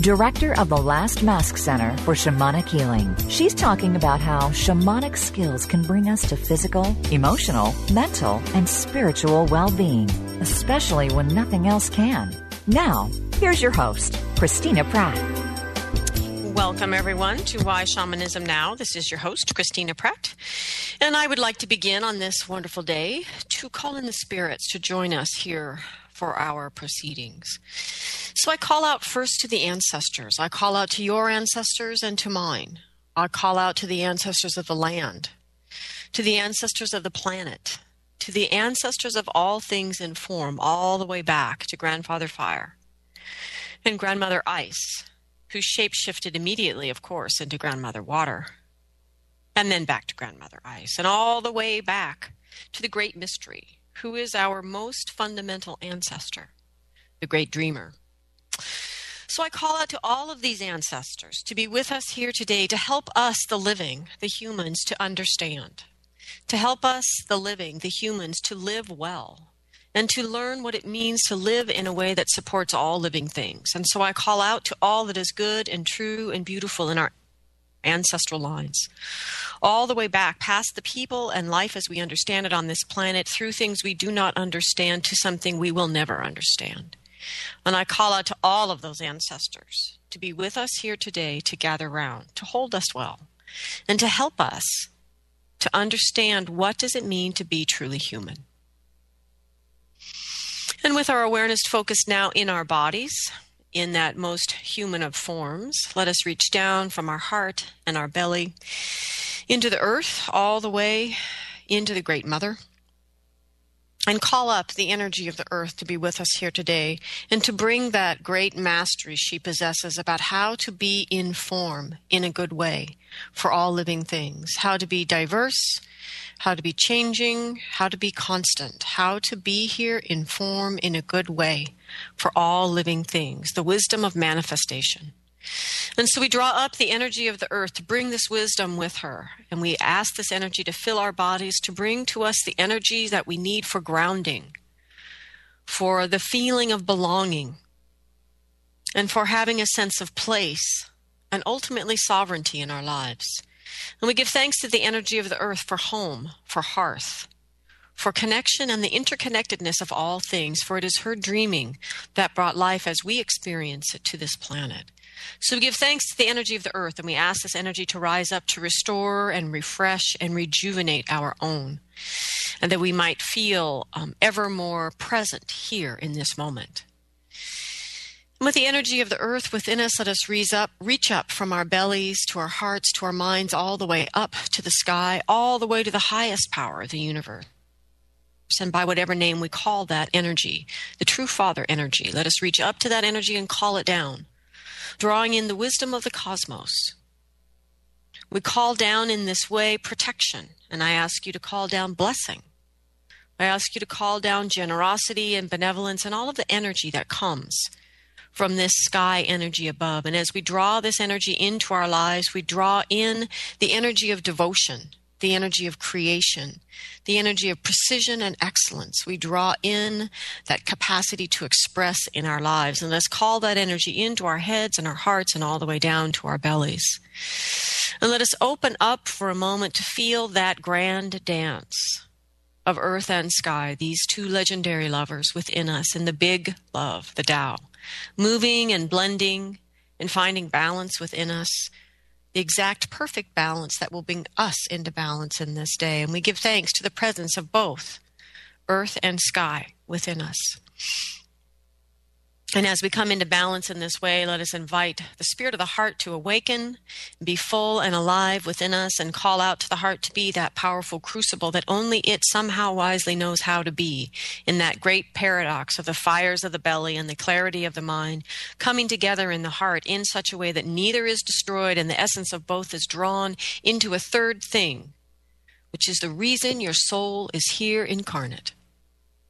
director of the Last Mask Center for Shamanic Healing. She's talking about how shamanic skills can bring us to physical, emotional, mental, and spiritual well being, especially when nothing else can. Now, here's your host, Christina Pratt. Welcome, everyone, to Why Shamanism Now. This is your host, Christina Pratt. And I would like to begin on this wonderful day to call in the spirits to join us here for our proceedings. So I call out first to the ancestors. I call out to your ancestors and to mine. I call out to the ancestors of the land, to the ancestors of the planet, to the ancestors of all things in form, all the way back to Grandfather Fire and Grandmother Ice, who shapeshifted immediately, of course, into Grandmother Water and then back to Grandmother Ice, and all the way back to the great mystery, who is our most fundamental ancestor, the great dreamer. So I call out to all of these ancestors to be with us here today to help us, the living, the humans, to understand, to help us, the living, the humans, to live well. And to learn what it means to live in a way that supports all living things. And so I call out to all that is good and true and beautiful in our ancestral lines, all the way back past the people and life as we understand it on this planet, through things we do not understand to something we will never understand. And I call out to all of those ancestors to be with us here today to gather round, to hold us well, and to help us to understand what does it mean to be truly human. And with our awareness focused now in our bodies, in that most human of forms, let us reach down from our heart and our belly into the earth, all the way into the Great Mother, and call up the energy of the earth to be with us here today and to bring that great mastery she possesses about how to be in form in a good way for all living things, how to be diverse how to be changing, how to be constant, how to be here in form in a good way for all living things, the wisdom of manifestation. And so we draw up the energy of the earth to bring this wisdom with her. And we ask this energy to fill our bodies, to bring to us the energy that we need for grounding, for the feeling of belonging, and for having a sense of place and ultimately sovereignty in our lives. And we give thanks to the energy of the earth for home, for hearth, for connection and the interconnectedness of all things, for it is her dreaming that brought life as we experience it to this planet. So we give thanks to the energy of the earth and we ask this energy to rise up to restore and refresh and rejuvenate our own, and that we might feel um, ever more present here in this moment. With the energy of the earth within us, let us reach up, reach up from our bellies to our hearts to our minds, all the way up to the sky, all the way to the highest power of the universe. And by whatever name we call that energy, the true Father energy, let us reach up to that energy and call it down, drawing in the wisdom of the cosmos. We call down in this way protection, and I ask you to call down blessing. I ask you to call down generosity and benevolence and all of the energy that comes from this sky energy above. And as we draw this energy into our lives, we draw in the energy of devotion, the energy of creation, the energy of precision and excellence. We draw in that capacity to express in our lives. And let's call that energy into our heads and our hearts and all the way down to our bellies. And let us open up for a moment to feel that grand dance of earth and sky, these two legendary lovers within us in the big love, the Tao moving and blending and finding balance within us, the exact perfect balance that will bring us into balance in this day. And we give thanks to the presence of both earth and sky within us. And as we come into balance in this way, let us invite the spirit of the heart to awaken, be full and alive within us, and call out to the heart to be that powerful crucible that only it somehow wisely knows how to be in that great paradox of the fires of the belly and the clarity of the mind coming together in the heart in such a way that neither is destroyed and the essence of both is drawn into a third thing, which is the reason your soul is here incarnate,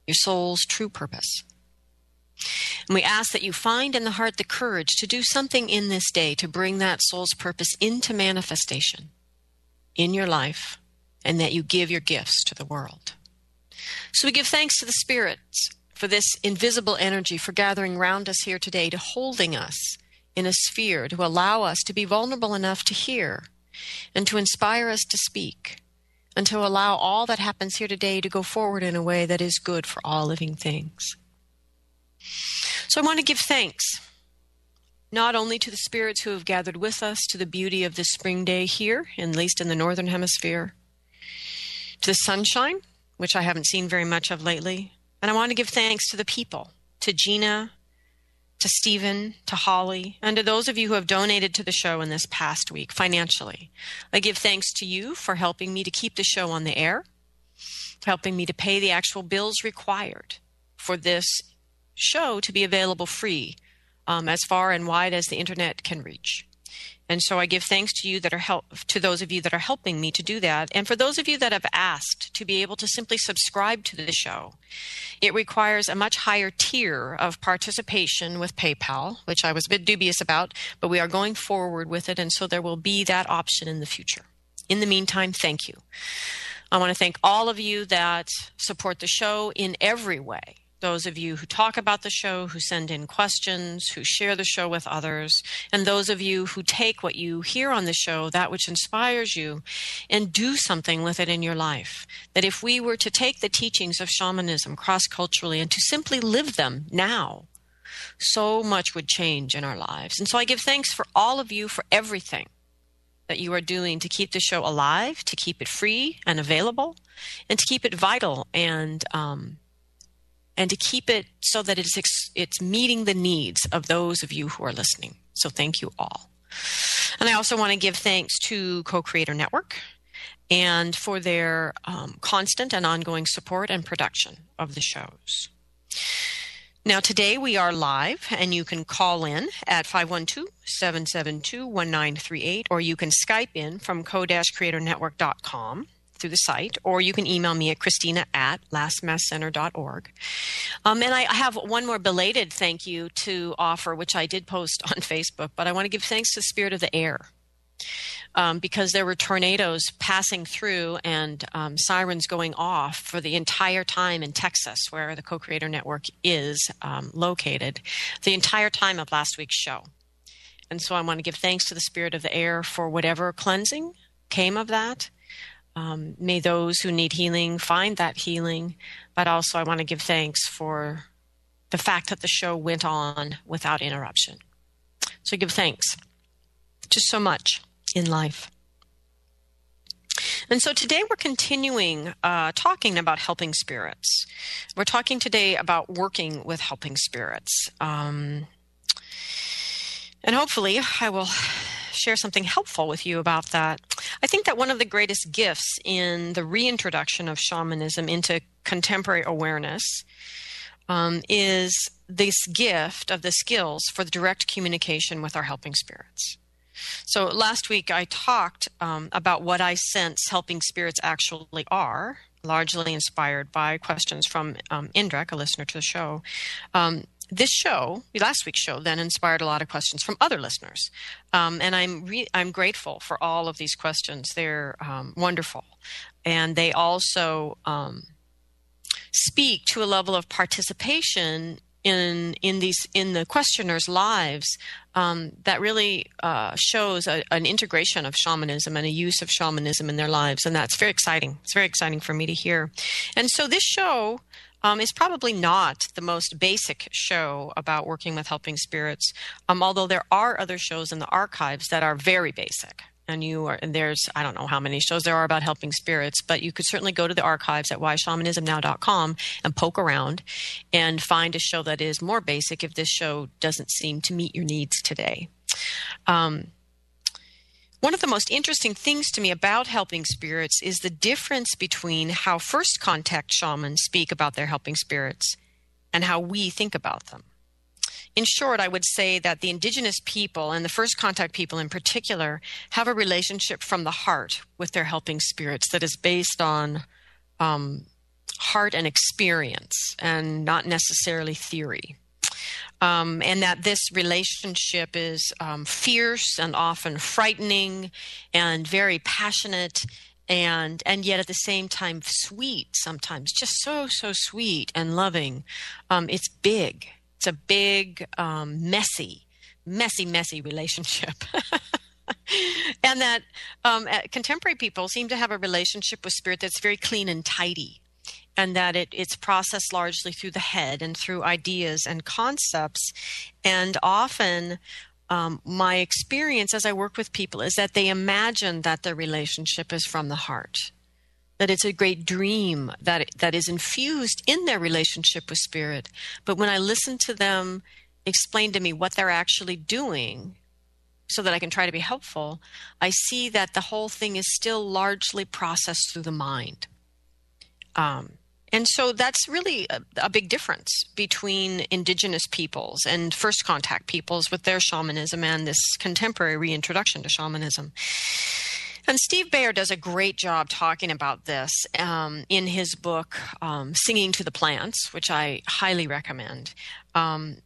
your soul's true purpose. And we ask that you find in the heart the courage to do something in this day to bring that soul's purpose into manifestation in your life and that you give your gifts to the world. So we give thanks to the spirits for this invisible energy, for gathering round us here today, to holding us in a sphere, to allow us to be vulnerable enough to hear and to inspire us to speak, and to allow all that happens here today to go forward in a way that is good for all living things. So I want to give thanks not only to the spirits who have gathered with us to the beauty of this spring day here, at least in the northern hemisphere, to the sunshine, which I haven't seen very much of lately, and I want to give thanks to the people, to Gina, to Stephen, to Holly, and to those of you who have donated to the show in this past week financially. I give thanks to you for helping me to keep the show on the air, helping me to pay the actual bills required for this show to be available free um, as far and wide as the internet can reach. And so I give thanks to you that are help to those of you that are helping me to do that. And for those of you that have asked to be able to simply subscribe to the show, it requires a much higher tier of participation with PayPal, which I was a bit dubious about, but we are going forward with it. And so there will be that option in the future. In the meantime, thank you. I want to thank all of you that support the show in every way those of you who talk about the show, who send in questions, who share the show with others, and those of you who take what you hear on the show, that which inspires you, and do something with it in your life. That if we were to take the teachings of shamanism cross culturally and to simply live them now, so much would change in our lives. And so I give thanks for all of you for everything that you are doing to keep the show alive, to keep it free and available, and to keep it vital and um, and to keep it so that it's it's meeting the needs of those of you who are listening. So thank you all. And I also want to give thanks to Co-Creator Network and for their um, constant and ongoing support and production of the shows. Now, today we are live, and you can call in at 512 772 1938, or you can Skype in from co-creatornetwork.com through the site, or you can email me at christina at lastmaskcenter.org. Um, and I have one more belated thank you to offer, which I did post on Facebook, but I want to give thanks to the Spirit of the Air. Um, because there were tornadoes passing through and um, sirens going off for the entire time in Texas, where the Co Creator Network is um, located, the entire time of last week's show. And so I want to give thanks to the Spirit of the Air for whatever cleansing came of that. Um, may those who need healing find that healing. But also, I want to give thanks for the fact that the show went on without interruption. So, give thanks to so much in life. And so today we're continuing uh, talking about helping spirits. We're talking today about working with helping spirits. Um, and hopefully, I will share something helpful with you about that. I think that one of the greatest gifts in the reintroduction of shamanism into contemporary awareness um, is this gift of the skills for the direct communication with our helping spirits. So last week I talked um, about what I sense helping spirits actually are, largely inspired by questions from um, Indrek, a listener to the show. Um, this show, last week's show, then inspired a lot of questions from other listeners, um, and I'm re- I'm grateful for all of these questions. They're um, wonderful, and they also um, speak to a level of participation in in these in the questioners' lives um, that really uh, shows a, an integration of shamanism and a use of shamanism in their lives, and that's very exciting. It's very exciting for me to hear. And so this show um, is probably not the most basic show about working with helping spirits, um, although there are other shows in the archives that are very basic. and you are and there's i don't know how many shows there are about helping spirits but you could certainly go to the archives at whyshamanismnow.com and poke around and find a show that is more basic if this show doesn't seem to meet your needs today um, one of the most interesting things to me about helping spirits is the difference between how first contact shamans speak about their helping spirits and how we think about them in short, I would say that the indigenous people and the first contact people in particular have a relationship from the heart with their helping spirits that is based on um, heart and experience and not necessarily theory. Um, and that this relationship is um, fierce and often frightening and very passionate and and yet at the same time sweet sometimes just so so sweet and loving. Um, it's big. It's a big, um, messy, messy, messy relationship. and that um, contemporary people seem to have a relationship with spirit that's very clean and tidy and that it, it's processed largely through the head and through ideas and concepts. And often um, my experience as i work with people is that they imagine that their relationship is from the heart that it's a great dream that that is infused in their relationship with spirit. But when i listen to them explain to me what they're actually doing so that i can try to be helpful i see that the whole thing is still largely processed through the mind. Um, and so that's really a, a, big difference between indigenous peoples and first contact peoples with their shamanism and this contemporary reintroduction to shamanism and Steve Beyer does a great job talking about this um, in his book, um, Singing to the Plants, which I highly recommend. Um,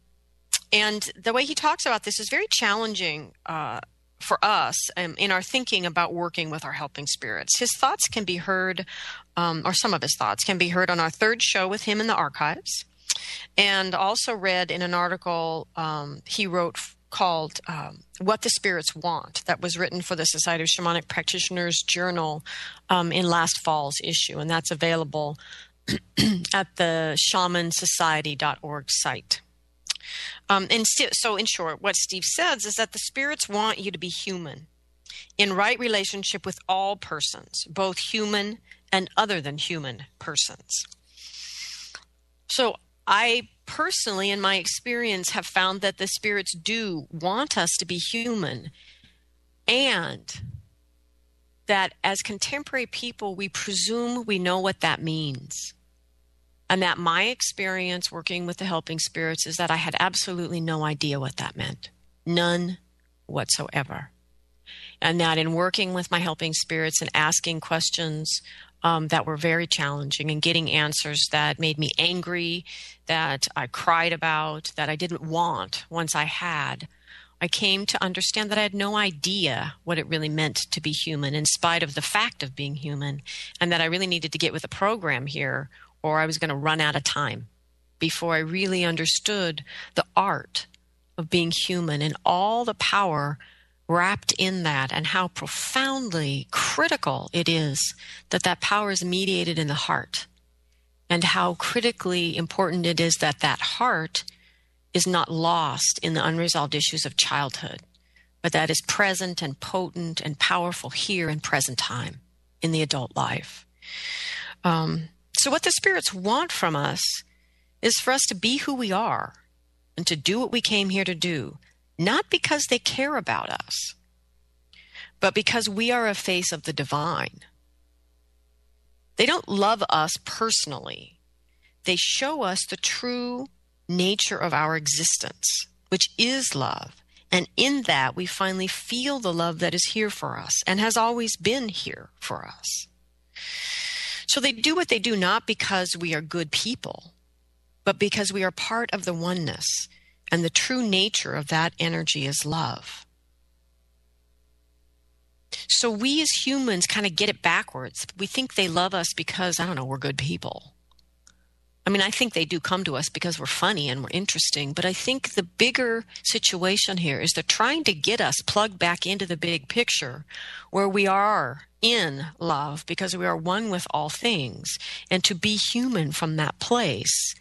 and the way he talks about this is very challenging uh, for us um, in our thinking about working with our helping spirits. His thoughts can be heard, um, or some of his thoughts can be heard on our third show with him in the archives, and also read in an article um, he wrote called um, What the Spirits Want, that was written for the Society of Shamanic Practitioners Journal um, in last fall's issue, and that's available at the shamansociety.org site. Um, and st- so, in short, what Steve says is that the spirits want you to be human, in right relationship with all persons, both human and other than human persons. So, I personally, in my experience, have found that the spirits do want us to be human and that as contemporary people, we presume we know what that means. And that my experience working with the helping spirits is that I had absolutely no idea what that meant. None whatsoever. And that in working with my helping spirits and asking questions um, that were very challenging and getting answers that made me angry, that I cried about, that I didn't want once I had. I came to understand that I had no idea what it really meant to be human, in spite of the fact of being human, and that I really needed to get with a program here, or I was going to run out of time before I really understood the art of being human and all the power wrapped in that and how profoundly critical it is that that power is mediated in the heart and how critically important it is that that heart is not lost in the unresolved issues of childhood but that is present and potent and powerful here in present time in the adult life. Um, so what the spirits want from us is for us to be who we are and to do what we came here to do not because they care about us, but because we are a face of the divine. They don't love us personally, they show us the true nature of our existence, which is love. And in that, we finally feel the love that is here for us and has always been here for us. So they do what they do not because we are good people, but because we are part of the oneness and the true nature of that energy is love. So we as humans kind of get it backwards. We think they love us because, I don't know, we're good people. I mean, I think they do come to us because we're funny and we're interesting, but I think the bigger situation here is they're trying to get us plugged back into the big picture where we are in love because we are one with all things and to be human from that place.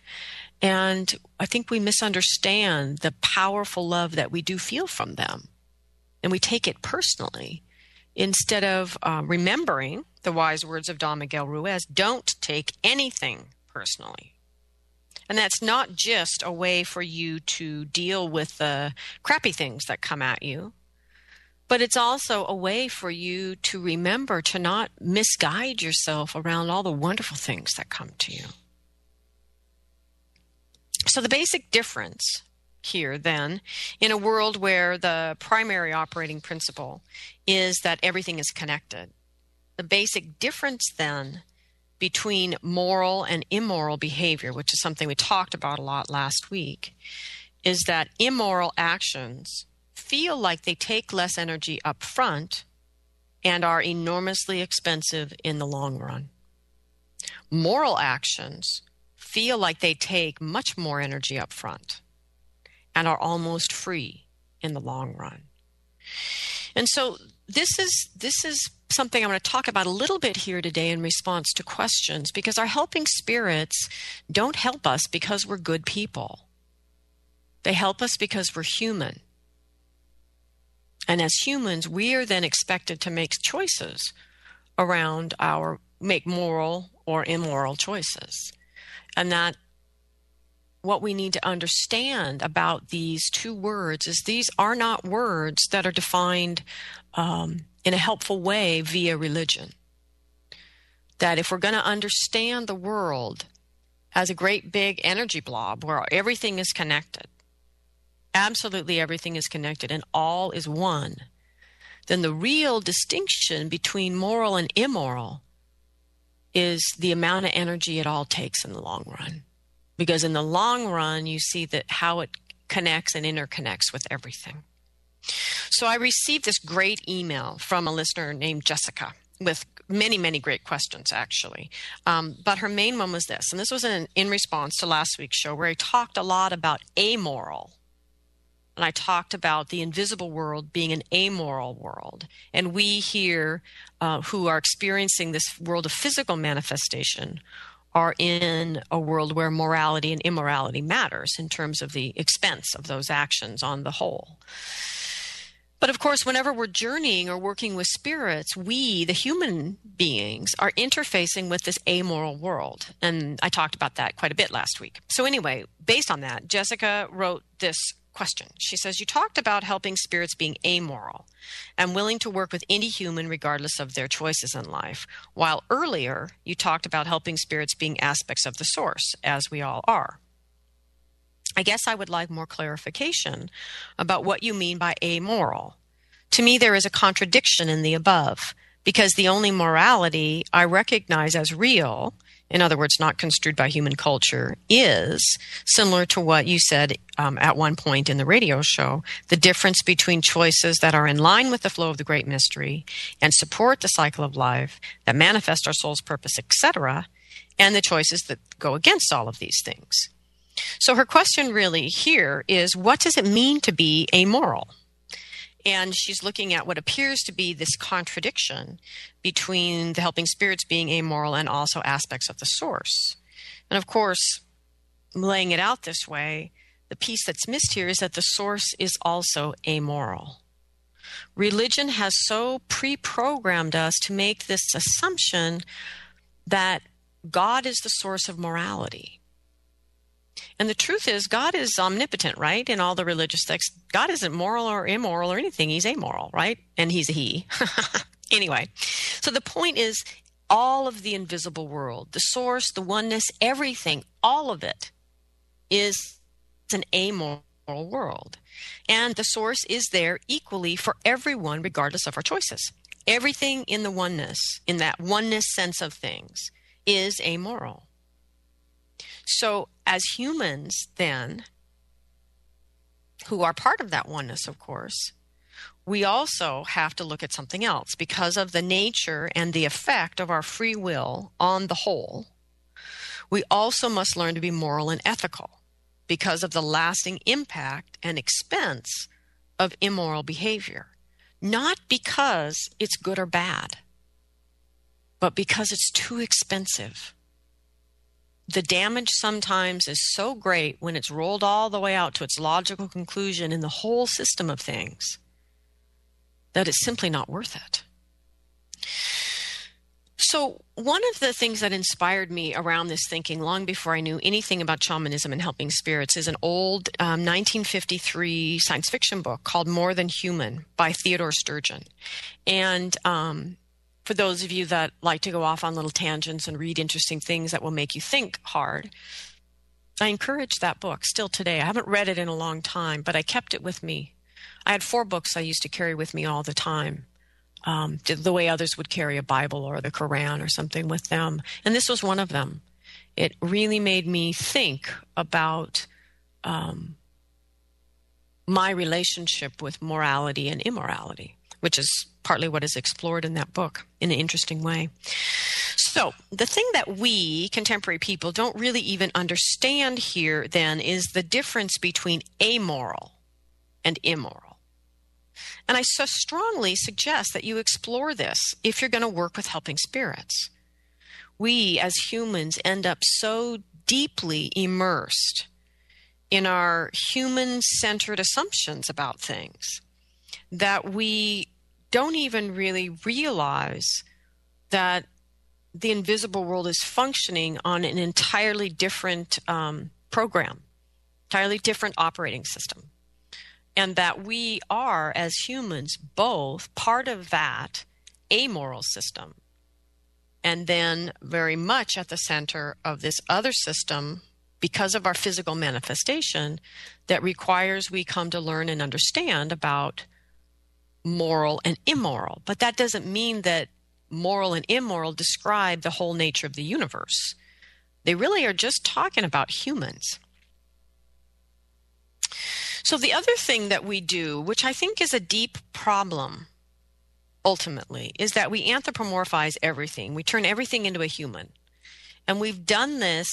And I think we misunderstand the powerful love that we do feel from them. And we take it personally instead of uh, remembering the wise words of Don Miguel Ruiz, don't take anything personally. And that's not just a way for you to deal with the crappy things that come at you, but it's also a way for you to remember to not misguide yourself around all the wonderful things that come to you. So, the basic difference here then in a world where the primary operating principle is that everything is connected. The basic difference then between moral and immoral behavior, which is something we talked about a lot last week, is that immoral actions feel like they take less energy up front and are enormously expensive in the long run. Moral actions feel like they take much more energy up front and are almost free in the long run. And so this is this is something I'm going to talk about a little bit here today in response to questions because our helping spirits don't help us because we're good people. They help us because we're human. And as humans, we are then expected to make choices around our make moral or immoral choices. And that what we need to understand about these two words is these are not words that are defined um, in a helpful way via religion. That if we're going to understand the world as a great big energy blob where everything is connected, absolutely everything is connected and all is one, then the real distinction between moral and immoral is the amount of energy it all takes in the long run. Because in the long run you see that how it connects and interconnects with everything. So i received this great email from a listener named jessica with many many great questions actually. Um, but her main one was this and this was in, in response to last week's show where i talked a lot about amoral and I talked about the invisible world being an amoral world. And we here, uh, who are experiencing this world of physical manifestation, are in a world where morality and immorality matters in terms of the expense of those actions on the whole. But of course, whenever we're journeying or working with spirits, we, the human beings, are interfacing with this amoral world. And I talked about that quite a bit last week. So, anyway, based on that, Jessica wrote this question. She says, You talked about helping spirits being amoral and willing to work with any human regardless of their choices in life, while earlier you talked about helping spirits being aspects of the source, as we all are. I guess I would like more clarification about what you mean by amoral. To me, there is a contradiction in the above, because the only morality I recognize as real in other words, not construed by human culture, is similar to what you said um, at one point in the radio show the difference between choices that are in line with the flow of the great mystery and support the cycle of life, that manifest our soul's purpose, etc., and the choices that go against all of these things. So her question really here is what does it mean to be amoral? And she's looking at what appears to be this contradiction between the helping spirits being amoral and also aspects of the source. And of course, laying it out this way, the piece that's missed here is that the source is also amoral. Religion has so pre programmed us to make this assumption that God is the source of morality. And the truth is, God is omnipotent, right? In all the religious texts, God isn't moral or immoral or anything. He's amoral, right? And He's a He. anyway, so the point is all of the invisible world, the source, the oneness, everything, all of it is an amoral world. And the source is there equally for everyone, regardless of our choices. Everything in the oneness, in that oneness sense of things, is amoral. So, as humans, then, who are part of that oneness, of course, we also have to look at something else because of the nature and the effect of our free will on the whole. We also must learn to be moral and ethical because of the lasting impact and expense of immoral behavior. Not because it's good or bad, but because it's too expensive the damage sometimes is so great when it's rolled all the way out to its logical conclusion in the whole system of things that it's simply not worth it. So, one of the things that inspired me around this thinking long before I knew anything about shamanism and helping spirits is an old um, 1953 science fiction book called More Than Human by Theodore Sturgeon. And um, for those of you that like to go off on little tangents and read interesting things that will make you think hard, I encourage that book still today. I haven't read it in a long time, but I kept it with me. I had four books I used to carry with me all the time um, the way others would carry a Bible or the Quran or something with them. And this was one of them. It really made me think about um, my relationship with morality and immorality, which is partly what is explored in that book in an interesting way. So, the thing that we contemporary people don't really even understand here then is the difference between amoral and immoral. And I so strongly suggest that you explore this if you're going to work with helping spirits. We as humans end up so deeply immersed in our human centered assumptions about things that we don't even really realize that the invisible world is functioning on an entirely different um, program, entirely different operating system. And that we are, as humans, both part of that amoral system and then very much at the center of this other system because of our physical manifestation that requires we come to learn and understand about moral and immoral. But that doesn't mean that moral and immoral describe the whole nature of the universe. They really are just talking about humans. So, the other thing that we do, which I think is a deep problem ultimately, is that we anthropomorphize everything. We turn everything into a human. And we've done this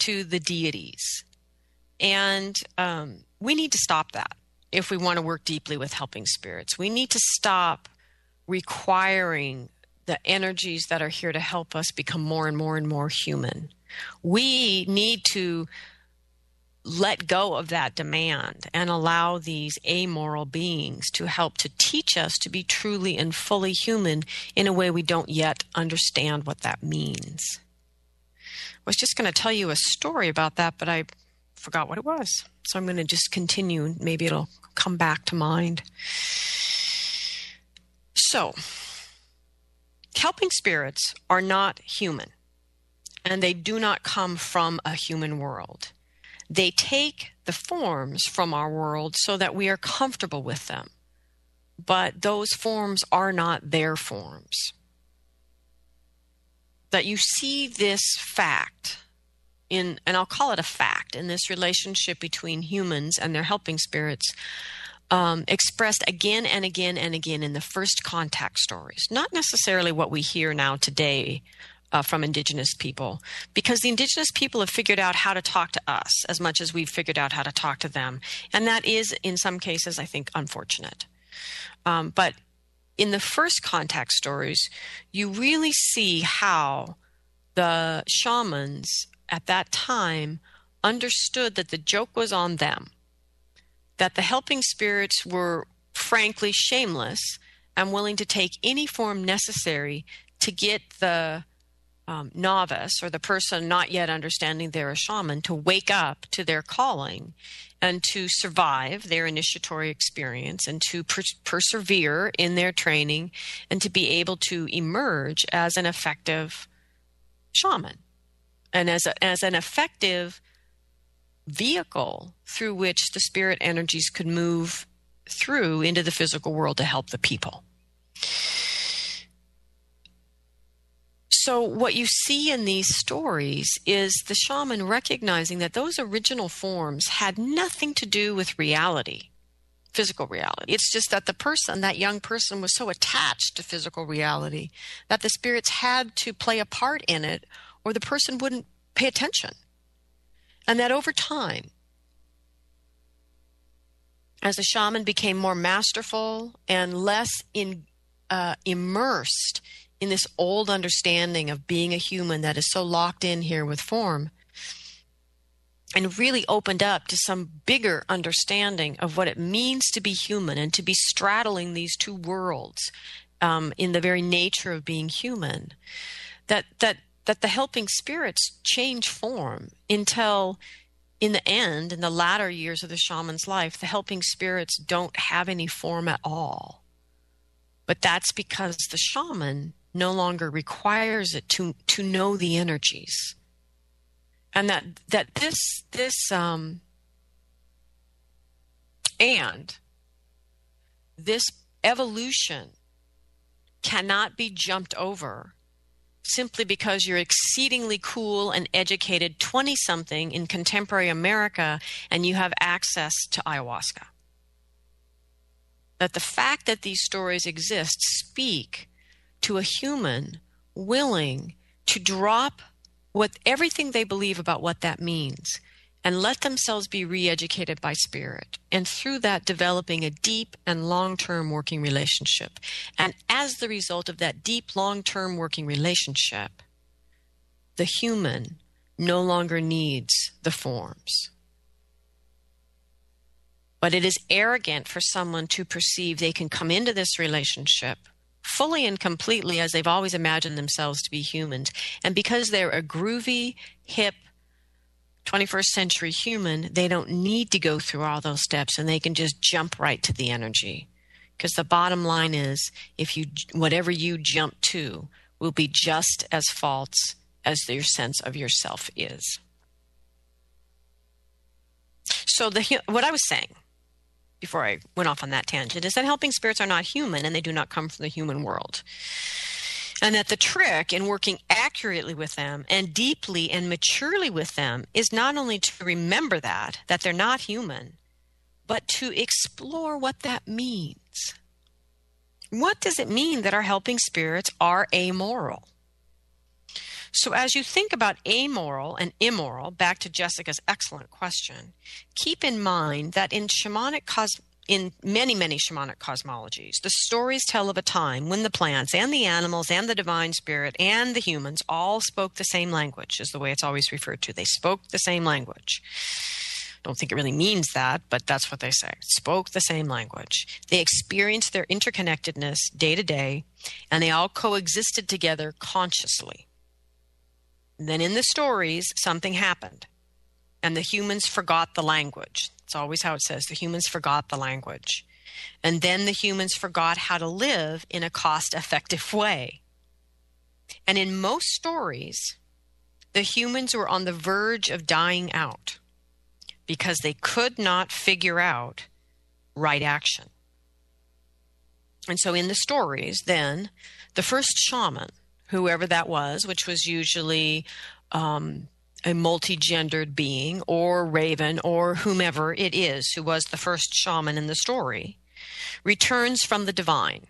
to the deities. And um, we need to stop that if we want to work deeply with helping spirits. We need to stop requiring the energies that are here to help us become more and more and more human. We need to let go of that demand and allow these amoral beings to help to teach us to be truly and fully human in a way we don't yet understand what that means. I was just going to tell you a story about that, but I forgot what it was. So I'm going to just continue. Maybe it'll come back to mind. So, helping spirits are not human, and they do not come from a human world. They take the forms from our world so that we are comfortable with them. But those forms are not their forms. That you see this fact in, and I'll call it a fact, in this relationship between humans and their helping spirits, um, expressed again and again and again in the first contact stories. Not necessarily what we hear now today uh, from indigenous people because the indigenous people have figured out how to talk to us as much as we've figured out how to talk to them. And that is, in some cases, I think, unfortunate. Um, but in the first contact stories, you really see how the shamans at that time understood that the joke was on them, that the helping spirits were frankly shameless and willing to take any form necessary to get the um, novice or the person not yet understanding they're a shaman to wake up to their calling and to survive their initiatory experience and to per- persevere in their training and to be able to emerge as an effective shaman and as, a, as an effective vehicle through which the spirit energies could move through into the physical world to help the people. So, what you see in these stories is the shaman recognizing that those original forms had nothing to do with reality, physical reality. It's just that the person, that young person, was so attached to physical reality that the spirits had to play a part in it or the person wouldn't pay attention. And that over time, as the shaman became more masterful and less in, uh, immersed in this old understanding of being a human that is so locked in here with form and really opened up to some bigger understanding of what it means to be human and to be straddling these two worlds um, in the very nature of being human, that that that the helping spirits change form until in the end, in the latter years of the shaman's life, the helping spirits don't have any form at all. But that's because the shaman no longer requires it to to know the energies. And that that this this um and this evolution cannot be jumped over simply because you're exceedingly cool and educated 20 something in contemporary America and you have access to ayahuasca. That the fact that these stories exist speak to a human willing to drop what everything they believe about what that means and let themselves be re-educated by spirit and through that developing a deep and long-term working relationship. And as the result of that deep long-term working relationship the human no longer needs the forms. But it is arrogant for someone to perceive they can come into this relationship fully and completely as they've always imagined themselves to be humans. And because they're a groovy hip 21st century human, they don't need to go through all those steps and they can just jump right to the energy. Because the bottom line is if you whatever you jump to will be just as false as your sense of yourself is. So the what I was saying before I went off on that tangent is that helping spirits are not human and they do not come from the human world. And that the trick in working accurately with them and deeply and maturely with them is not only to remember that, that they're not human, but to explore what that means. What does it mean that our helping spirits are amoral? So, as you think about amoral and immoral, back to Jessica's excellent question, keep in mind that in shamanic cos- in many, many shamanic cosmologies, the stories tell of a time when the plants and the animals and the divine spirit and the humans all spoke the same language, is the way it's always referred to. They spoke the same language. Don't think it really means that, but that's what they say. Spoke the same language. They experienced their interconnectedness day to day, and they all coexisted together consciously. Then in the stories, something happened, and the humans forgot the language. It's always how it says the humans forgot the language. And then the humans forgot how to live in a cost effective way. And in most stories, the humans were on the verge of dying out because they could not figure out right action. And so in the stories, then, the first shaman, whoever that was, which was usually um, a multi-gendered being or raven or whomever it is who was the first shaman in the story returns from the divine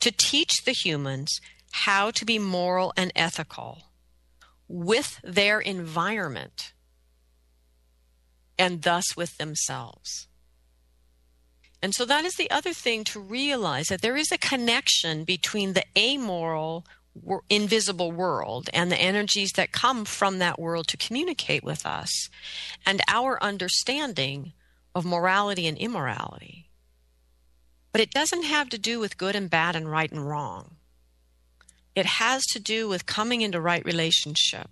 to teach the humans how to be moral and ethical with their environment and thus with themselves. And so that is the other thing to realize that there is a connection between the amoral invisible world and the energies that come from that world to communicate with us and our understanding of morality and immorality. But it doesn't have to do with good and bad and right and wrong. It has to do with coming into right relationship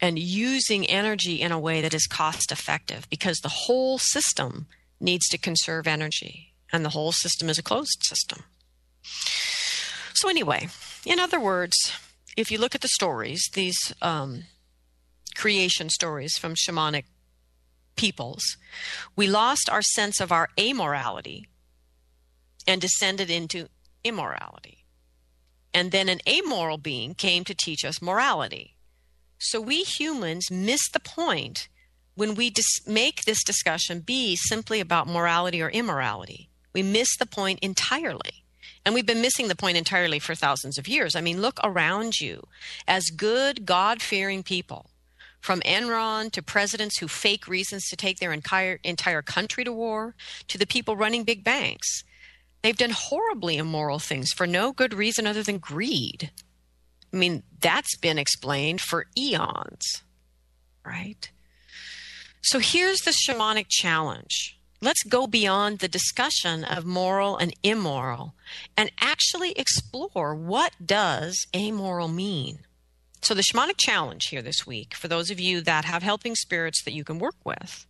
and using energy in a way that is cost effective because the whole system needs to conserve energy and the whole system is a closed system. So, anyway, in other words, if you look at the stories, these um, creation stories from shamanic peoples, we lost our sense of our amorality and descended into immorality. And then an amoral being came to teach us morality. So we humans miss the point when we dis- make this discussion be simply about morality or immorality. We miss the point entirely. And we've been missing the point entirely for thousands of years. I mean, look around you. As good, God fearing people, from Enron to presidents who fake reasons to take their entire, entire country to war, to the people running big banks, they've done horribly immoral things for no good reason other than greed. I mean, that's been explained for eons, right? So here's the shamanic challenge let's go beyond the discussion of moral and immoral and actually explore what does amoral mean. So the shamanic challenge here this week for those of you that have helping spirits that you can work with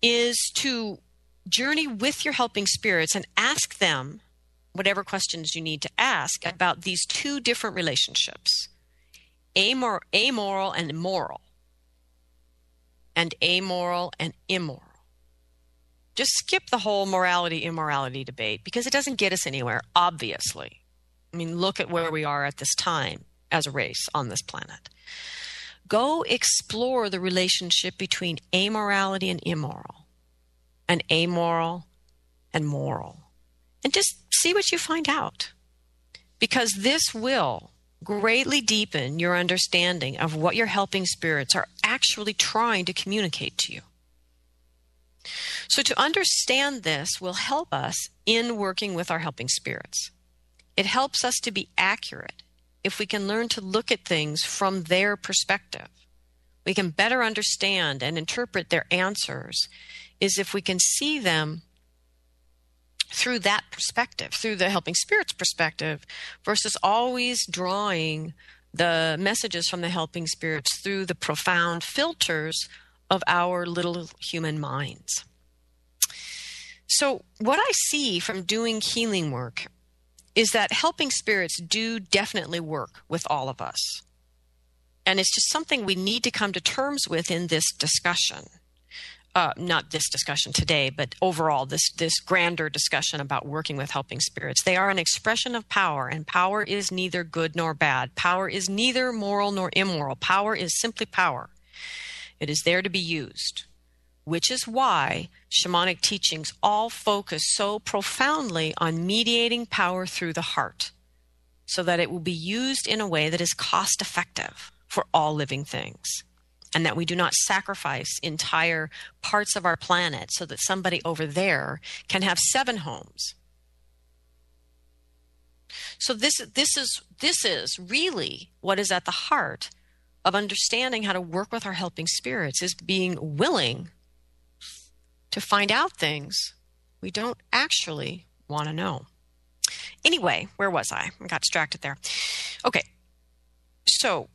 is to journey with your helping spirits and ask them whatever questions you need to ask about these two different relationships amor- amoral and moral, and amoral and immoral. Just skip the whole morality immorality debate because it doesn't get us anywhere, obviously. I mean, look at where we are at this time as a race on this planet. Go explore the relationship between amorality and immoral, and amoral and moral, and just see what you find out. Because this will greatly deepen your understanding of what your helping spirits are actually trying to communicate to you. So, to understand this will help us in working with our helping spirits. It helps us to be accurate if we can learn to look at things from their perspective. We can better understand and interpret their answers, is if we can see them through that perspective, through the helping spirits perspective, versus always drawing the messages from the helping spirits through the profound filters of our little human minds. So, what I see from doing healing work is that helping spirits do definitely work with all of us. And it's just something we need to come to terms with in this discussion uh, not this discussion today, but overall, this this grander discussion about working with helping spirits. They are an expression of power, and power is neither good nor bad. Power is neither moral nor immoral. Power is simply power. It is there to be used, which is why shamanic teachings all focus so profoundly on mediating power through the heart, so that it will be used in a way that is cost effective for all living things and that we do not sacrifice entire parts of our planet so that somebody over there can have seven homes. So this this is this is really what is at the heart of understanding how to work with our helping spirits is being willing to find out things we don't actually want to know. Anyway, where was I? I got distracted there. Okay. So,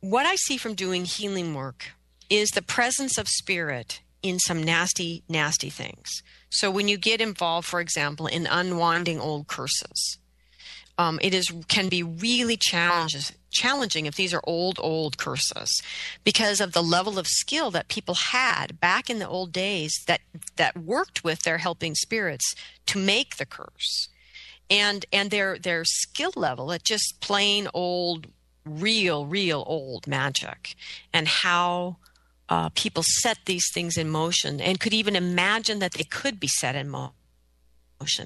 what I see from doing healing work is the presence of spirit in some nasty, nasty things. So when you get involved, for example, in unwinding old curses, um, it is can be really challenges, challenging if these are old, old curses, because of the level of skill that people had back in the old days that that worked with their helping spirits to make the curse, and and their their skill level at just plain old real, real old magic and how uh, people set these things in motion and could even imagine that they could be set in motion.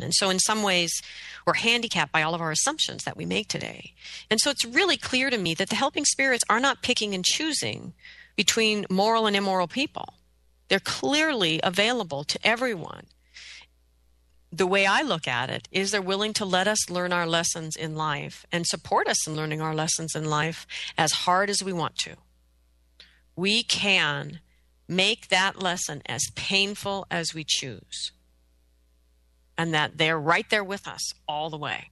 And so, in some ways, we're handicapped by all of our assumptions that we make today. And so, it's really clear to me that the helping spirits are not picking and choosing between moral and immoral people. They're clearly available to everyone the way I look at it is they're willing to let us learn our lessons in life and support us in learning our lessons in life as hard as we want to. We can make that lesson as painful as we choose. And that they're right there with us all the way.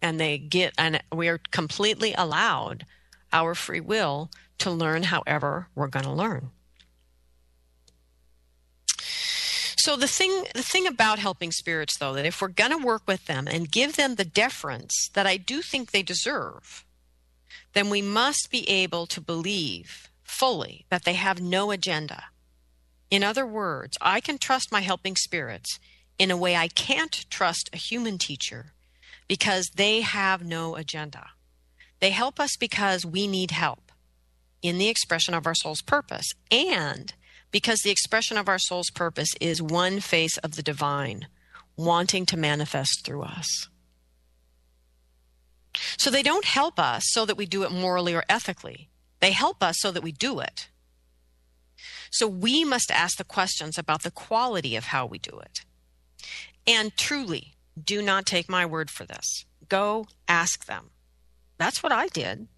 And they get, and we are completely allowed our free will to learn however we're going to learn. So the thing the thing about helping spirits though that if we're going to work with them and give them the deference that I do think they deserve, then we must be able to believe fully that they have no agenda. In other words, I can trust my helping spirits in a way I can't trust a human teacher because they have no agenda. They help us because we need help in the expression of our soul's purpose and because the expression of our soul's purpose is one face of the divine wanting to manifest through us. So they don't help us so that we do it morally or ethically. They help us so that we do it. So we must ask the questions about the quality of how we do it. And truly, do not take my word for this. Go ask them. That's what I did.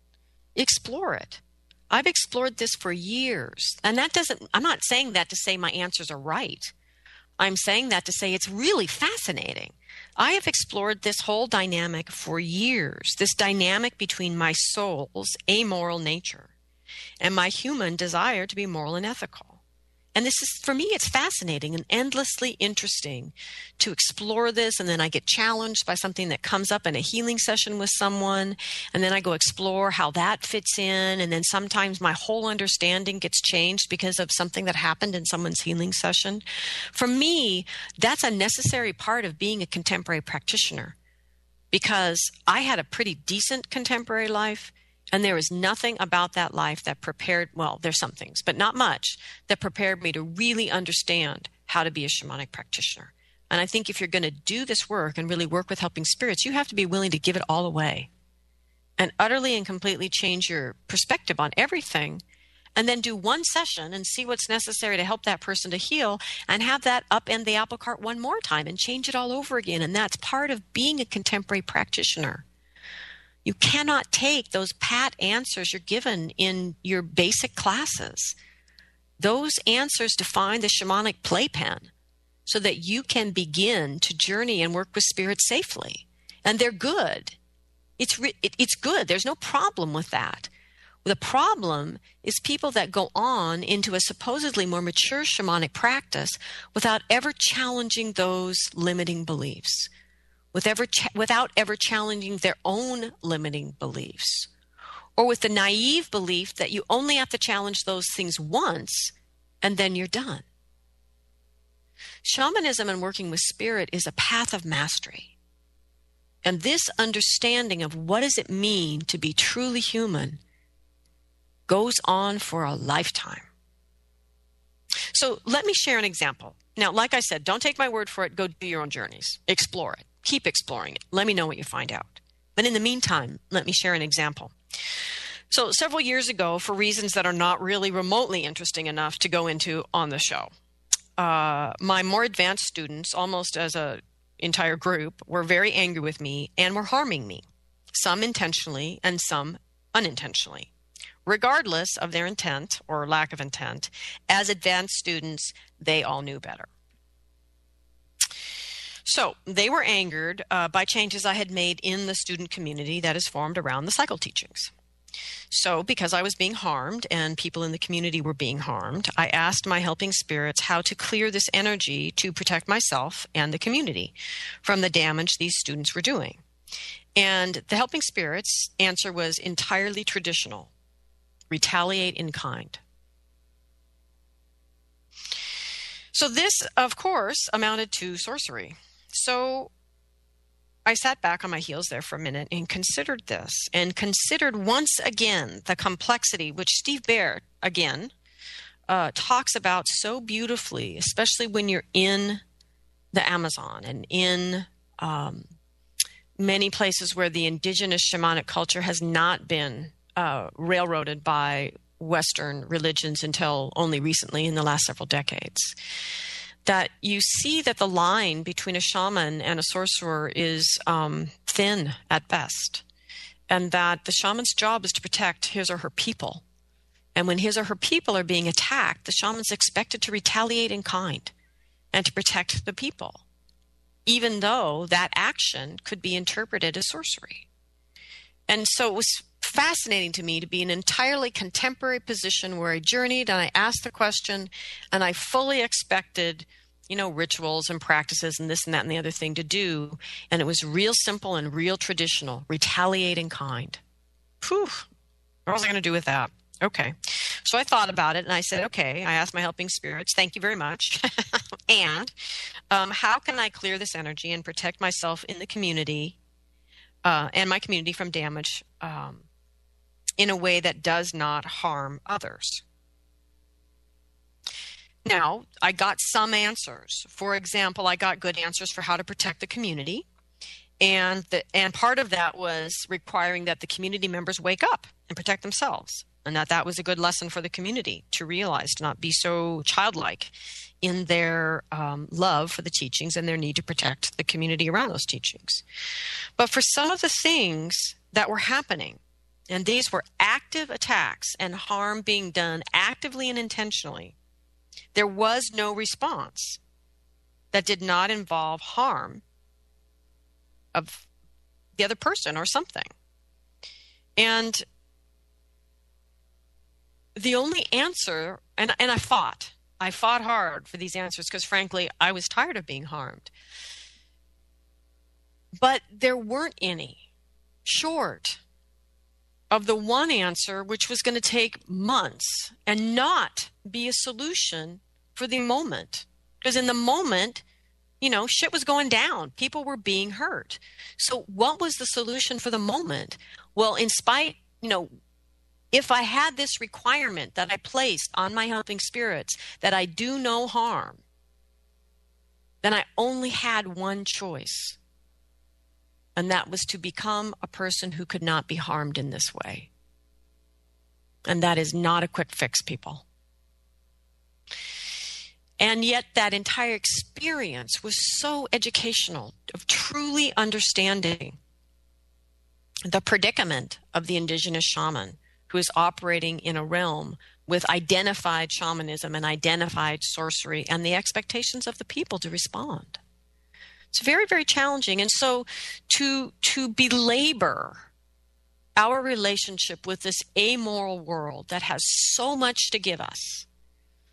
Explore it I've explored this for years. And that doesn't, I'm not saying that to say my answers are right. I'm saying that to say it's really fascinating. I have explored this whole dynamic for years this dynamic between my soul's amoral nature and my human desire to be moral and ethical. And this is, for me, it's fascinating and endlessly interesting to explore this. And then I get challenged by something that comes up in a healing session with someone. And then I go explore how that fits in. And then sometimes my whole understanding gets changed because of something that happened in someone's healing session. For me, that's a necessary part of being a contemporary practitioner because I had a pretty decent contemporary life and there is nothing about that life that prepared, well, there's some things, but not much, that prepared me to really understand how to be a shamanic practitioner. And I think if you're going to do this work and really work with helping spirits, you have to be willing to give it all away and utterly and completely change your perspective on everything. And then do one session and see what's necessary to help that person to heal and have that upend the apple cart one more time and change it all over again. And that's part of being a contemporary practitioner. You cannot take those pat answers you're given in your basic classes. Those answers define the shamanic playpen so that you can begin to journey and work with spirit safely. And they're good. It's, re- it, it's good. There's no problem with that. The problem is people that go on into a supposedly more mature shamanic practice without ever challenging those limiting beliefs with ever without ever challenging their own limiting beliefs, or with the naive belief that you only have to challenge those things once and then you're done. Shamanism and working with spirit is a path of mastery. And this understanding of what does it mean to be truly human goes on for a lifetime. So let me share an example. Now, like I said, don't take my word for it, go do your own journeys, explore it keep exploring it. Let me know what you find out. But in the meantime, let me share an example. So, several years ago, for reasons that are not really remotely interesting enough to go into on the show, uh, my more advanced students, almost as a entire group, were very angry with me and were harming me, some intentionally and some unintentionally. Regardless of their intent or lack of intent, as advanced students, they all knew better. So they were angered uh, by changes I had made in the student community that is formed around the cycle teachings. So, because I was being harmed and people in the community were being harmed, I asked my helping spirits how to clear this energy to protect myself and the community from the damage these students were doing. And the helping spirits' answer was entirely traditional retaliate in kind. So, this, of course, amounted to sorcery. So I sat back on my heels there for a minute and considered this and considered once again the complexity, which Steve Beyer, again, uh, talks about so beautifully, especially when you're in the Amazon and in um, many places where the indigenous shamanic culture has not been uh, railroaded by Western religions until only recently in the last several decades that you see that the line between a shaman and a sorcerer is um, thin at best, and that the shaman's job is to protect his or her people. And when his or her people are being attacked, the shaman's expected to retaliate in kind and to protect the people, even though that action could be interpreted as sorcery. And so it was fascinating to me to be an entirely contemporary position where I journeyed and I asked the question and I fully expected, you know, rituals and practices and this and that and the other thing to do. And it was real simple and real traditional, retaliating kind. Whew. What was I going to do with that? Okay. So I thought about it and I said, okay, I asked my helping spirits, thank you very much. and um, how can I clear this energy and protect myself in the community uh, and my community from damage um, in a way that does not harm others. Now, I got some answers. For example, I got good answers for how to protect the community. And the, and part of that was requiring that the community members wake up and protect themselves. And that that was a good lesson for the community to realize to not be so childlike in their um, love for the teachings and their need to protect the community around those teachings. But for some of the things that were happening, and these were active attacks and harm being done actively and intentionally, there was no response that did not involve harm of the other person or something. And the only answer, and, and I fought, I fought hard for these answers because frankly, I was tired of being harmed. But there weren't any short of the one answer, which was going to take months and not be a solution for the moment. Because in the moment, you know, shit was going down. People were being hurt. So, what was the solution for the moment? Well, in spite, you know, if I had this requirement that I placed on my helping spirits that I do no harm, then I only had one choice. And that was to become a person who could not be harmed in this way. And that is not a quick fix, people. And yet, that entire experience was so educational of truly understanding the predicament of the indigenous shaman who is operating in a realm with identified shamanism and identified sorcery and the expectations of the people to respond. It's very, very challenging. And so to to belabor our relationship with this amoral world that has so much to give us,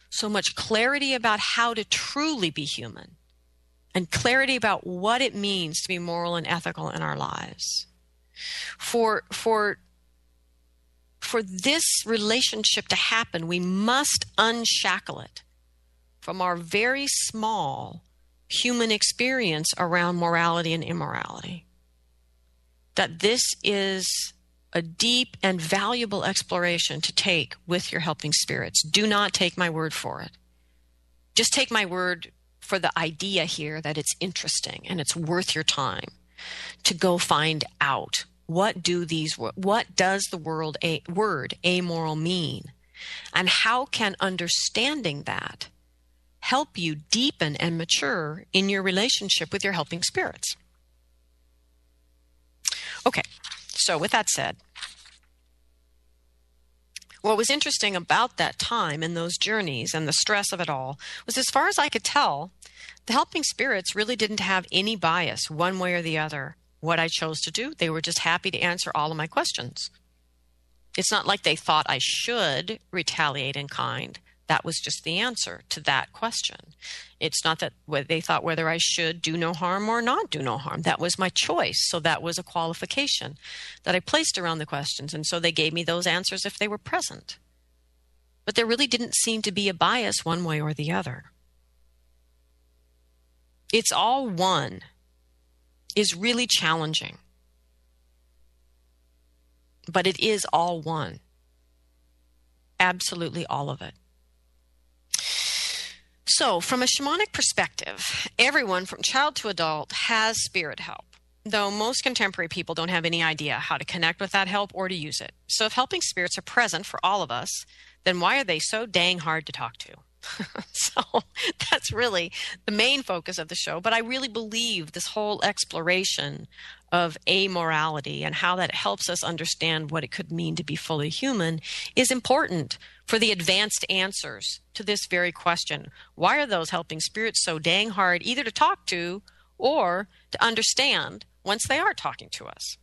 so much clarity about how to truly be human, and clarity about what it means to be moral and ethical in our lives. For for for this relationship to happen, we must unshackle it from our very small human experience around morality and immorality. That this is a deep and valuable exploration to take with your helping spirits. Do not take my word for it. Just take my word for the idea here that it's interesting and it's worth your time to go find out what do these what does the world a, word amoral mean and how can understanding that help you deepen and mature in your relationship with your helping spirits okay so with that said what was interesting about that time and those journeys and the stress of it all was as far as i could tell the helping spirits really didn't have any bias one way or the other what I chose to do. They were just happy to answer all of my questions. It's not like they thought I should retaliate in kind. That was just the answer to that question. It's not that they thought whether I should do no harm or not do no harm. That was my choice. So that was a qualification that I placed around the questions. And so they gave me those answers if they were present. But there really didn't seem to be a bias one way or the other. It's all one is really challenging. But it is all one. Absolutely all of it. So, from a shamanic perspective, everyone from child to adult has spirit help, though most contemporary people don't have any idea how to connect with that help or to use it. So, if helping spirits are present for all of us, then why are they so dang hard to talk to? so that's really the main focus of the show. But I really believe this whole exploration of amorality and how that helps us understand what it could mean to be fully human is important for the advanced answers to this very question. Why are those helping spirits so dang hard either to talk to or to understand once they are talking to us?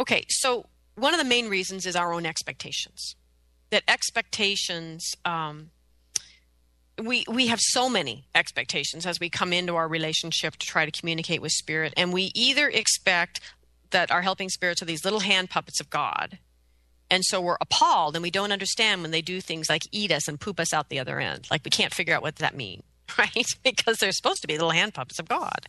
Okay, so one of the main reasons is our own expectations. That expectations um, we we have so many expectations as we come into our relationship to try to communicate with spirit. And we either expect that our helping spirits are these little hand puppets of god and so we're appalled and we don't understand when they do things like eat us and poop us out the other end. Like we can't figure out what that means right? Because they're supposed to be little hand puppets of god.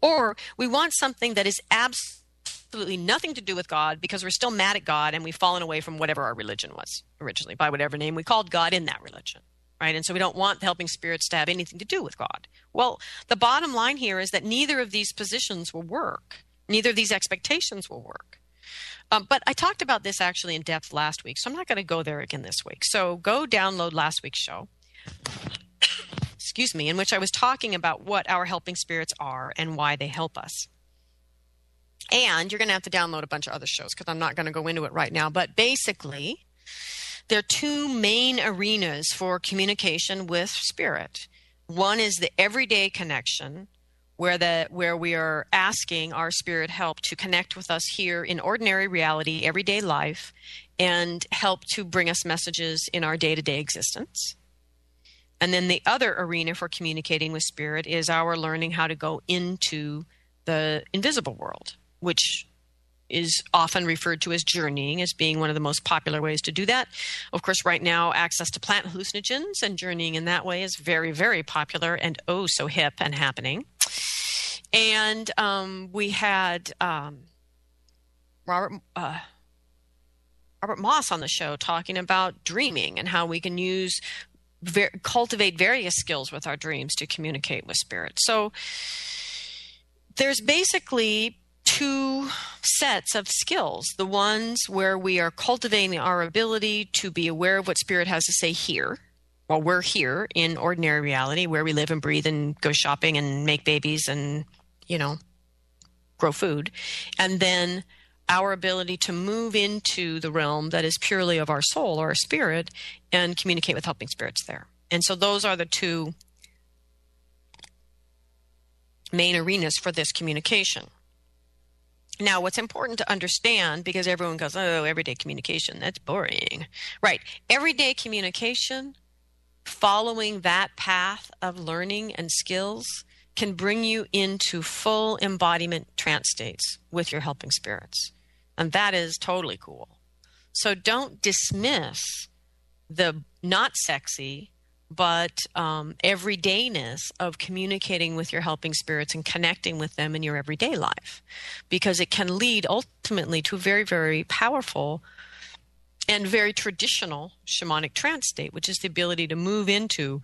Or we want something that is absolutely nothing to do with god because we're still mad at god and we've fallen away from whatever our religion was originally by whatever name we called god in that religion right? And so we don't want the helping spirits to have anything to do with God. Well, the bottom line here is that neither of these positions will work, neither of these expectations will work. Um, but I talked about this actually in depth last week, so I'm not going to go there again this week. So go download last week's show. Excuse me, in which I was talking about what our helping spirits are and why they help us. And you're going to have to download a bunch of other shows because I'm not going to go into it right now. But basically, there are two main arenas for communication with spirit. One is the everyday connection, where the where we are asking our spirit help to connect with us here in ordinary reality, everyday life, and help to bring us messages in our day-to-day existence. And then the other arena for communicating with spirit is our learning how to go into the invisible world, which is often referred to as journeying as being one of the most popular ways to do that. Of course, right now, access to plant hallucinogens and journeying in that way is very, very popular and oh so hip and happening. And um, we had um, Robert. Uh, Robert Moss on the show talking about dreaming and how we can use ver- cultivate various skills with our dreams to communicate with spirit. So there's basically two sets of skills. The ones where we are cultivating our ability to be aware of what spirit has to say here. While we're here in ordinary reality where we live and breathe and go shopping and make babies and you know grow food. And then our ability to move into the realm that is purely of our soul or our spirit and communicate with helping spirits there. And so those are the two main arenas for this communication now, what's important to understand, because everyone goes, oh, everyday communication, that's boring. Right. Everyday communication, following that path of learning and skills, can bring you into full embodiment trance states with your helping spirits. And that is totally cool. So don't dismiss the not sexy but um, everydayness of communicating with your helping spirits and connecting with them in your everyday life. Because it can lead ultimately to a very very powerful and very traditional shamanic trance state which is the ability to move into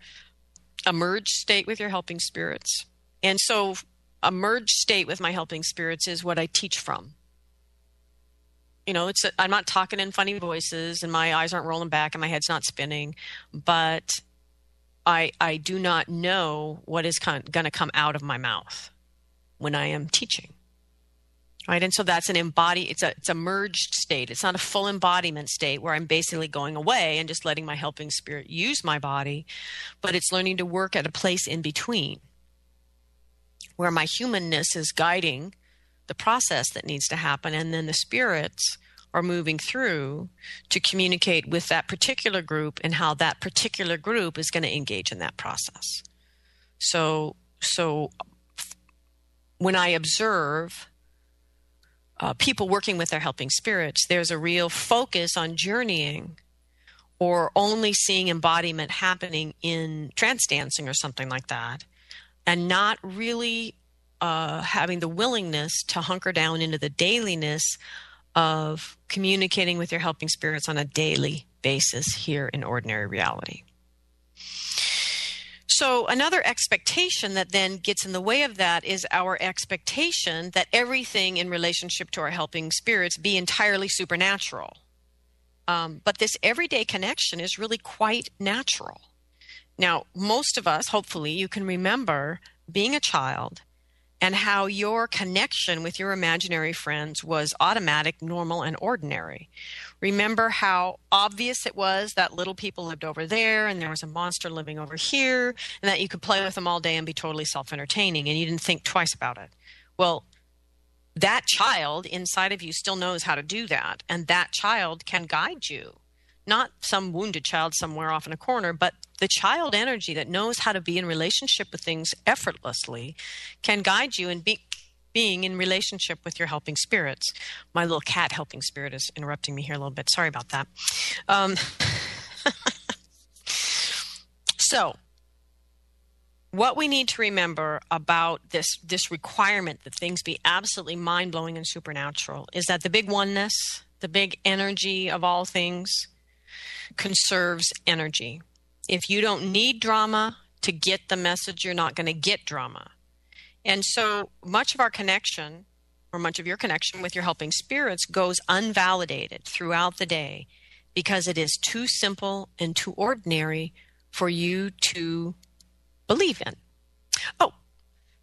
a merged state with your helping spirits. And so a merged state with my helping spirits is what i teach from. You know it's i am not talking in funny voices and my eyes aren't rolling back and my head's not spinning but I, I do not know what is con- going to come out of my mouth when I am teaching. Right. And so that's an embody, it's a, it's a merged state. It's not a full embodiment state where I'm basically going away and just letting my helping spirit use my body, but it's learning to work at a place in between where my humanness is guiding the process that needs to happen. And then the spirits are moving through to communicate with that particular group and how that particular group is going to engage in that process. So, so when I observe uh, people working with their helping spirits, there's a real focus on journeying or only seeing embodiment happening in trance dancing or something like that, and not really uh, having the willingness to hunker down into the dailiness of communicating with your helping spirits on a daily basis here in ordinary reality. So, another expectation that then gets in the way of that is our expectation that everything in relationship to our helping spirits be entirely supernatural. Um, but this everyday connection is really quite natural. Now, most of us, hopefully, you can remember being a child and how your connection with your imaginary friends was automatic, normal, and ordinary. Remember how obvious it was that little people lived over there and there was a monster living over here, and that you could play with them all day and be totally self entertaining, and you didn't think twice about it. Well, that child inside of you still knows how to do that, and that child can guide you not some wounded child somewhere off in a corner, but the child energy that knows how to be in relationship with things effortlessly can guide you in be, being in relationship with your helping spirits. My little cat helping spirit is interrupting me here a little bit. Sorry about that. Um, so, what we need to remember about this this requirement that things be absolutely mind blowing and supernatural is that the big oneness, the big energy of all things conserves energy. If you don't need drama to get the message, you're not going to get drama. And so much of our connection, or much of your connection with your helping spirits, goes unvalidated throughout the day because it is too simple and too ordinary for you to believe in. Oh,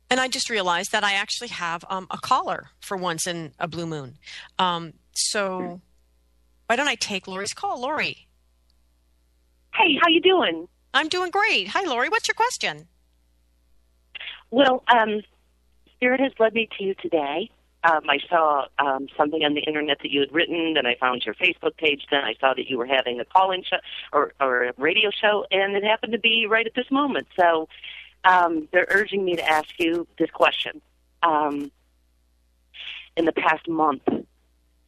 And I just realized that I actually have um, a caller for once in a blue moon. Um, so why don't I take Lori's call? Lori. Hey, how you doing? I'm doing great. Hi, Lori. What's your question? Well, um, Spirit has led me to you today. Um, I saw um, something on the internet that you had written, then I found your Facebook page. Then I saw that you were having a call-in show or, or a radio show, and it happened to be right at this moment. So um, they're urging me to ask you this question. Um, in the past month,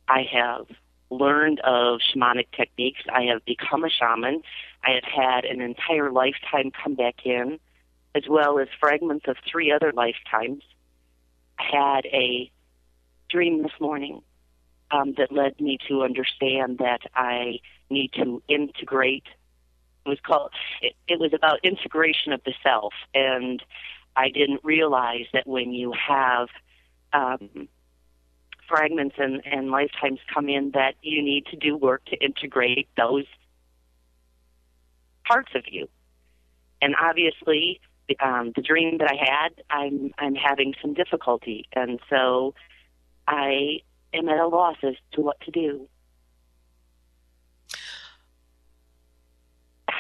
I have learned of shamanic techniques. I have become a shaman. I have had an entire lifetime come back in, as well as fragments of three other lifetimes. I had a dream this morning um, that led me to understand that I need to integrate. It was called. It, it was about integration of the self, and I didn't realize that when you have um, fragments and, and lifetimes come in, that you need to do work to integrate those parts of you. And obviously, um, the dream that I had, I'm I'm having some difficulty, and so I am at a loss as to what to do.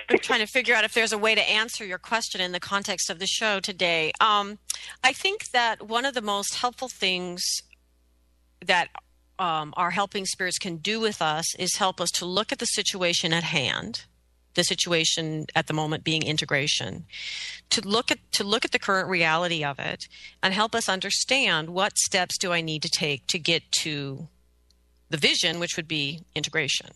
I'm trying to figure out if there's a way to answer your question in the context of the show today. Um, I think that one of the most helpful things that um, our helping spirits can do with us is help us to look at the situation at hand the situation at the moment being integration to look at to look at the current reality of it and help us understand what steps do I need to take to get to the vision which would be integration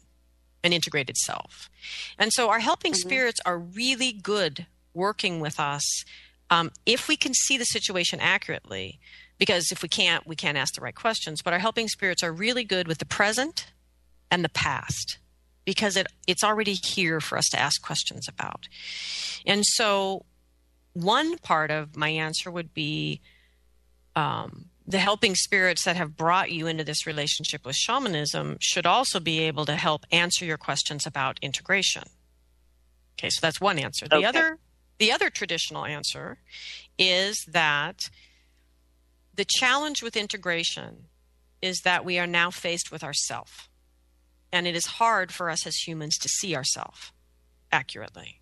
an integrated self and so our helping mm-hmm. spirits are really good working with us um, if we can see the situation accurately because if we can't we can't ask the right questions but our helping spirits are really good with the present and the past because it it's already here for us to ask questions about. And so, one part of my answer would be um, the helping spirits that have brought you into this relationship with shamanism should also be able to help answer your questions about integration. Okay, so that's one answer. The okay. other the other traditional answer is that the challenge with integration is that we are now faced with ourself and it is hard for us as humans to see ourself accurately.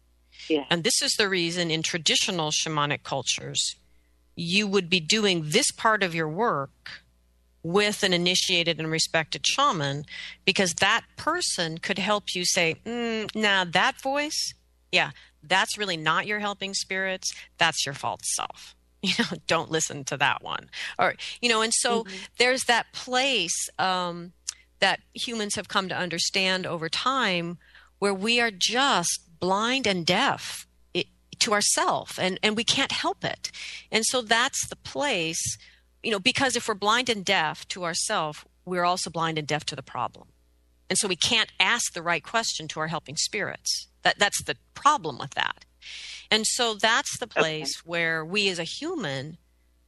Yeah. And this is the reason in traditional shamanic cultures, you would be doing this part of your work with an initiated and respected shaman because that person could help you say, mm, now that voice, yeah, that's really not your helping spirits. That's your false self. You know, don't listen to that one. Or, you know, and so mm-hmm. there's that place um, that humans have come to understand over time where we are just blind and deaf to ourself and, and we can't help it. And so that's the place, you know, because if we're blind and deaf to ourself, we're also blind and deaf to the problem. And so we can't ask the right question to our helping spirits. That that's the problem with that. And so that's the place okay. where we as a human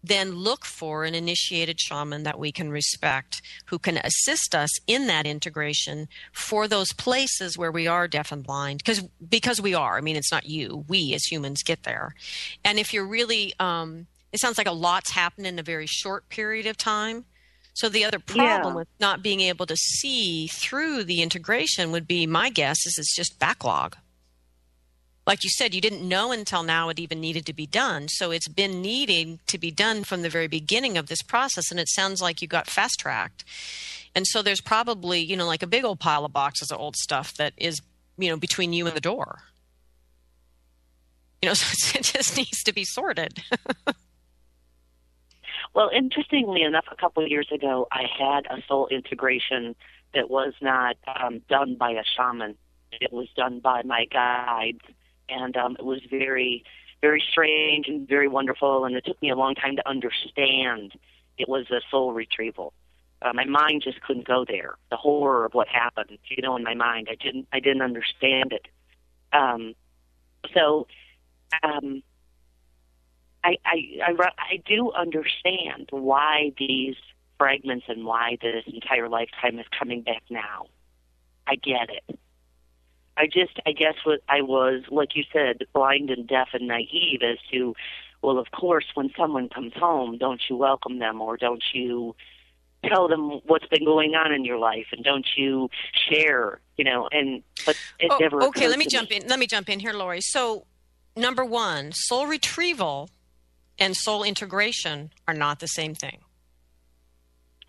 then look for an initiated shaman that we can respect who can assist us in that integration for those places where we are deaf and blind. Because because we are. I mean it's not you. We as humans get there. And if you're really um, it sounds like a lot's happened in a very short period of time. So the other problem yeah. with not being able to see through the integration would be my guess is it's just backlog like you said, you didn't know until now it even needed to be done. So it's been needing to be done from the very beginning of this process. And it sounds like you got fast tracked. And so there's probably, you know, like a big old pile of boxes of old stuff that is, you know, between you and the door. You know, so it just needs to be sorted. well, interestingly enough, a couple of years ago, I had a soul integration that was not um, done by a shaman. It was done by my guides and um, it was very, very strange and very wonderful. And it took me a long time to understand it was a soul retrieval. Uh, my mind just couldn't go there. The horror of what happened, you know, in my mind, I didn't, I didn't understand it. Um, so, um, I, I, I, I do understand why these fragments and why this entire lifetime is coming back now. I get it. I just, I guess, what I was, like you said, blind and deaf and naive as to well, of course, when someone comes home, don't you welcome them or don't you tell them what's been going on in your life and don't you share, you know, and but it Oh, never okay, let me jump in. Let me jump in here, Lori. So, number one, soul retrieval and soul integration are not the same thing.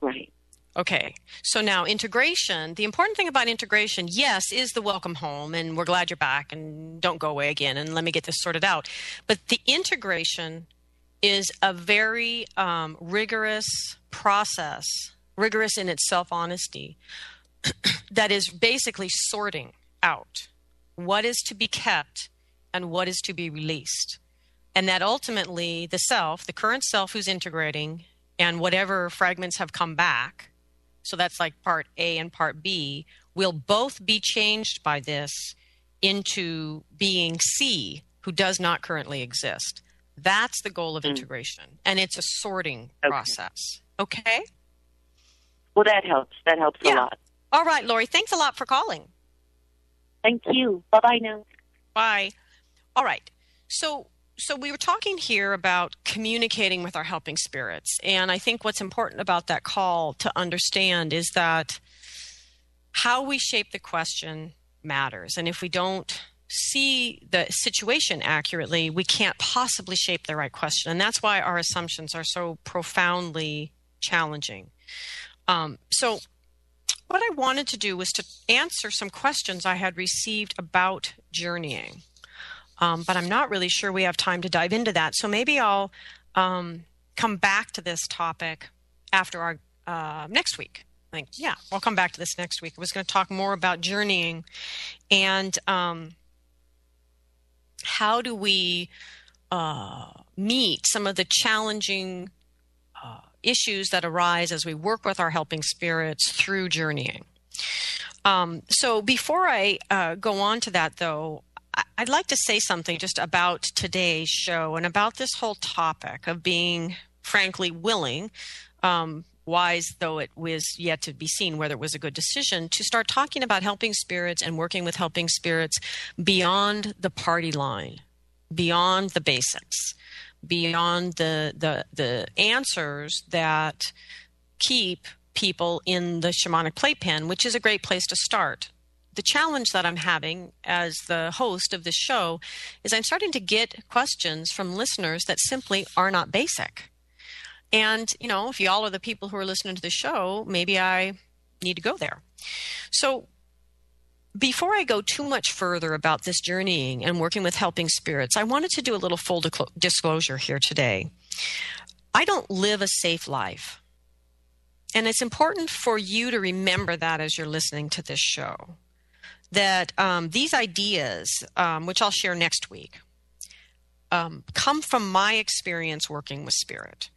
Right. Okay. So now integration, the important thing about integration, yes, is the welcome home and we're glad you're back and don't go away again and let me get this sorted out. But the integration is a very um, rigorous process, rigorous in its self honesty, that is basically sorting out what is to be kept and what is to be released. And that ultimately the self, the current self who's integrating, and whatever fragments have come back, so that's like part A and part B, will both be changed by this into being C, who does not currently exist. That's the goal of mm. integration. And it's a sorting Okay. process. Okay? Well, that helps. That helps a lot. All right, Lori, thanks a lot for calling. Thank you. Bye bye now. Bye. All right. So so we were talking here about communicating with our helping spirits and I think what's important about that call to understand is that how we shape the question matters and if we don't see the situation accurately we can't possibly shape the right question and that's why our assumptions are so profoundly challenging um, so what I wanted to do was to answer some questions I had received about journeying. Um, but I'm not really sure we have time to dive into that. So maybe I'll um, come back to this topic after our uh, next week. I think, yeah, I'll come back to this next week. I was going to talk more about journeying and um, how do we uh, meet some of the challenging uh, issues that arise as we work with our helping spirits through journeying. Um, so before I uh, go on to that, though, I'd like to say something just about today's show and about this whole topic of being, frankly, willing, um, wise though it was yet to be seen whether it was a good decision, to start talking about helping spirits and working with helping spirits beyond the party line, beyond the basics, beyond the the the answers that keep people in the shamanic playpen, which is a great place to start. The challenge that I'm having as the host of this show is I'm starting to get questions from listeners that simply are not basic. And, you know, if y'all are the people who are listening to the show, maybe I need to go there. So, before I go too much further about this journeying and working with helping spirits, I wanted to do a little full disclo- disclosure here today. I don't live a safe life. And it's important for you to remember that as you're listening to this show. That um, these ideas, um, which I'll share next week, um, come from my experience working with spirit.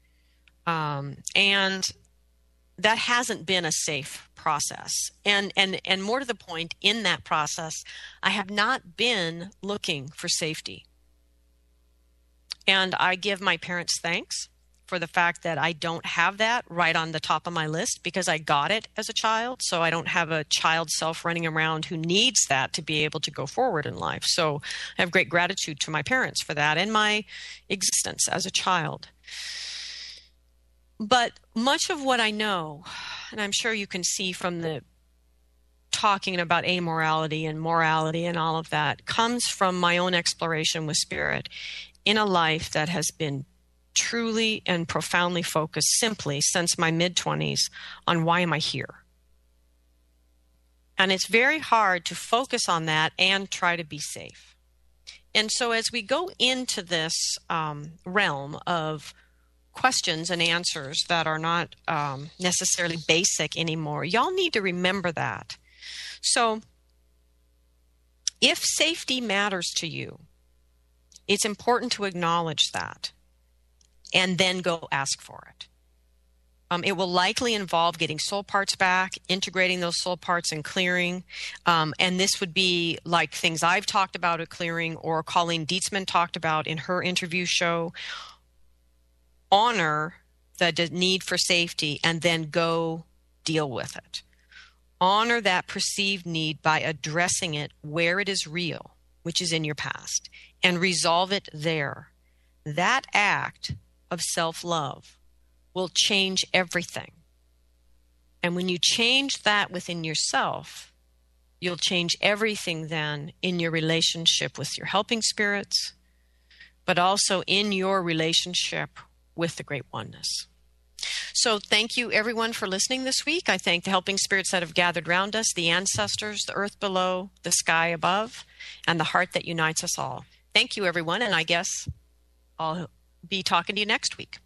Um, and that hasn't been a safe process. And and and more to the point in that process i have not been looking for safety. And i give my parents thanks for the fact that i don't have that right on the top of my list because i got it as a child. So i don't have a child self running around who needs that to be able to go forward in life. So i have great gratitude to my parents for that and my existence as a child. But much of what I know, and I'm sure you can see from the talking about amorality and morality and all of that, comes from my own exploration with spirit in a life that has been truly and profoundly focused simply since my mid 20s on why am I here? And it's very hard to focus on that and try to be safe. And so, as we go into this um, realm of questions and answers that are not um, necessarily basic anymore. Y'all need to remember that. So, if safety matters to you, it's important to acknowledge that and then go ask for it. Um, it will likely involve getting soul parts back, integrating those soul parts and clearing. Um, and this would be like things I've talked about at clearing or Colleen Deatsman talked about in her interview show honor the need for safety and then go deal with it. Honor that perceived need by addressing it where it is real, which is in your past, and resolve it there. that act of self love will change everything. And when you change that within yourself, you'll change everything then in your relationship with your helping spirits, but also in your relationship with the Great Oneness. So, thank you everyone for listening this week. I thank the helping spirits that have gathered round us, the ancestors, the earth below, the sky above, and the heart that unites us all. Thank you, everyone, and I guess I'll be talking to you next week.